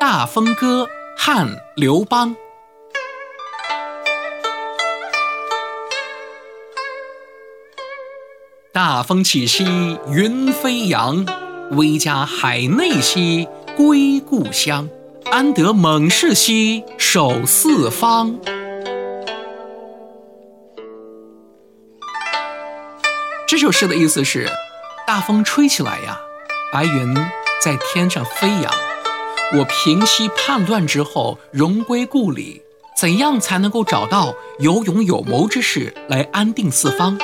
大风歌，汉·刘邦。大风起兮云飞扬，威加海内兮归故乡。安得猛士兮守四方。这首诗的意思是：大风吹起来呀，白云在天上飞扬。我平息叛乱之后，荣归故里，怎样才能够找到有勇有谋之士来安定四方？